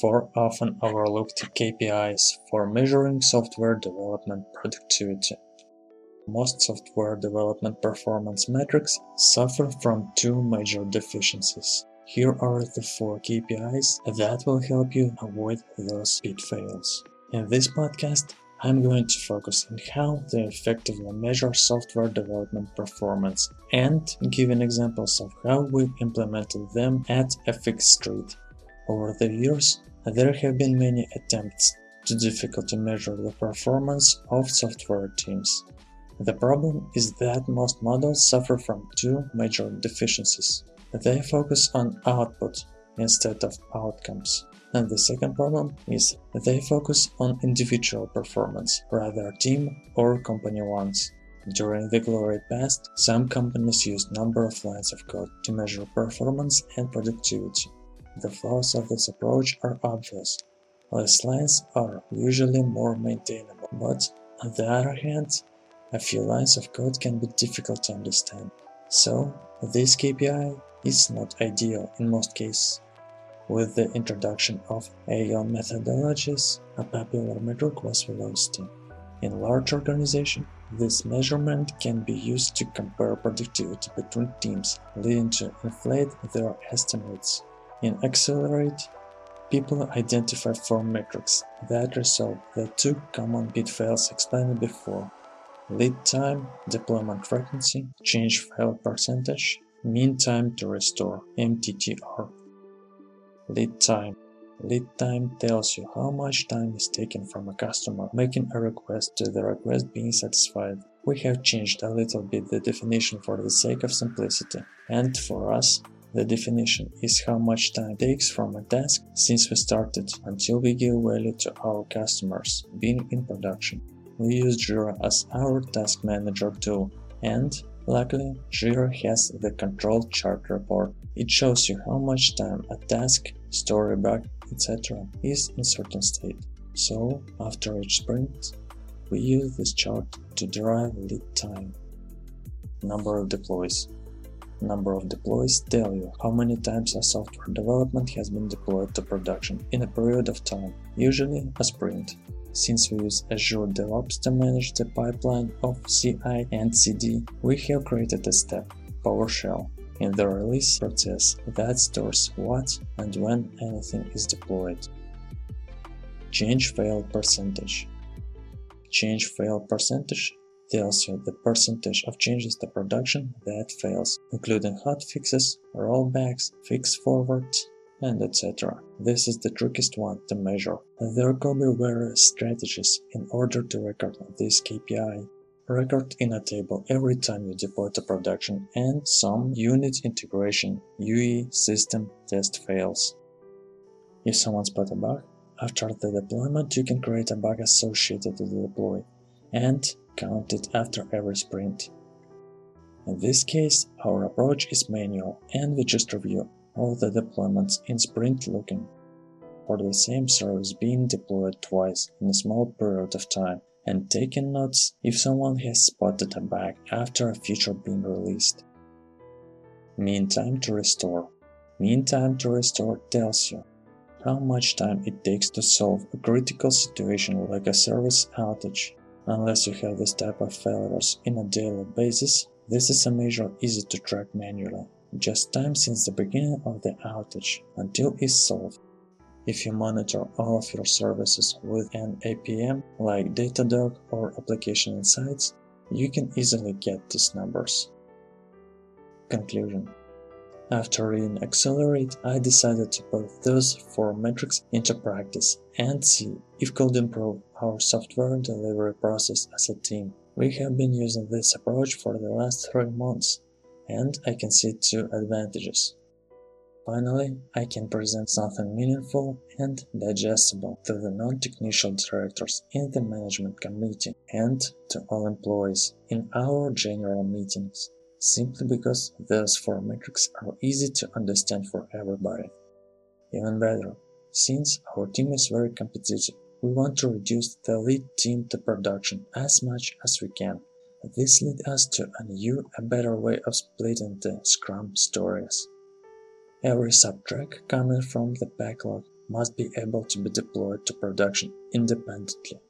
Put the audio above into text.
for often overlooked KPIs for measuring software development productivity. Most software development performance metrics suffer from two major deficiencies. Here are the four KPIs that will help you avoid those pitfalls. In this podcast, I'm going to focus on how to effectively measure software development performance and giving examples of how we've implemented them at FX Street. Over the years, there have been many attempts to difficult to measure the performance of software teams. The problem is that most models suffer from two major deficiencies. They focus on output instead of outcomes. And the second problem is they focus on individual performance, rather team or company ones. During the glory past, some companies used number of lines of code to measure performance and productivity. The flaws of this approach are obvious. Less lines are usually more maintainable, but on the other hand, a few lines of code can be difficult to understand. So, this KPI is not ideal in most cases. With the introduction of agile methodologies, a popular metric was velocity. In large organizations, this measurement can be used to compare productivity between teams, leading to inflate their estimates. In Accelerate, people identify four metrics that resolve the two common pitfalls explained before lead time, deployment frequency, change fail percentage, mean time to restore, MTTR. Lead time. Lead time tells you how much time is taken from a customer making a request to the request being satisfied. We have changed a little bit the definition for the sake of simplicity. And for us, the definition is how much time takes from a task since we started until we give value to our customers being in production. We use Jira as our task manager tool and Luckily, Jira has the control chart report. It shows you how much time a task, story bug, etc. is in certain state. So, after each sprint, we use this chart to derive lead time. Number of deploys. Number of deploys tell you how many times a software development has been deployed to production in a period of time, usually a sprint. Since we use Azure DevOps to manage the pipeline of CI and CD, we have created a step, PowerShell, in the release process that stores what and when anything is deployed. Change fail percentage. Change fail percentage tells you the percentage of changes to production that fails, including hot fixes, rollbacks, fix forwards, and etc. This is the trickiest one to measure. There could be various strategies in order to record this KPI. Record in a table every time you deploy to production and some unit integration UE system test fails. If someone spot a bug, after the deployment you can create a bug associated to the deploy and count it after every sprint. In this case, our approach is manual and we just review all the deployments in sprint looking for the same service being deployed twice in a small period of time and taking notes if someone has spotted a bug after a feature being released. Mean time to restore. Mean time to restore tells you how much time it takes to solve a critical situation like a service outage. Unless you have this type of failures in a daily basis, this is a measure easy to track manually just time since the beginning of the outage until it's solved. If you monitor all of your services with an APM like Datadog or Application Insights, you can easily get these numbers. Conclusion After reading Accelerate, I decided to put those four metrics into practice and see if could improve our software delivery process as a team. We have been using this approach for the last three months and I can see two advantages. Finally, I can present something meaningful and digestible to the non-technical directors in the management committee and to all employees in our general meetings, simply because those four metrics are easy to understand for everybody. Even better, since our team is very competitive, we want to reduce the lead team to production as much as we can this led us to a new, a better way of splitting the Scrum stories. Every subtrack coming from the backlog must be able to be deployed to production independently.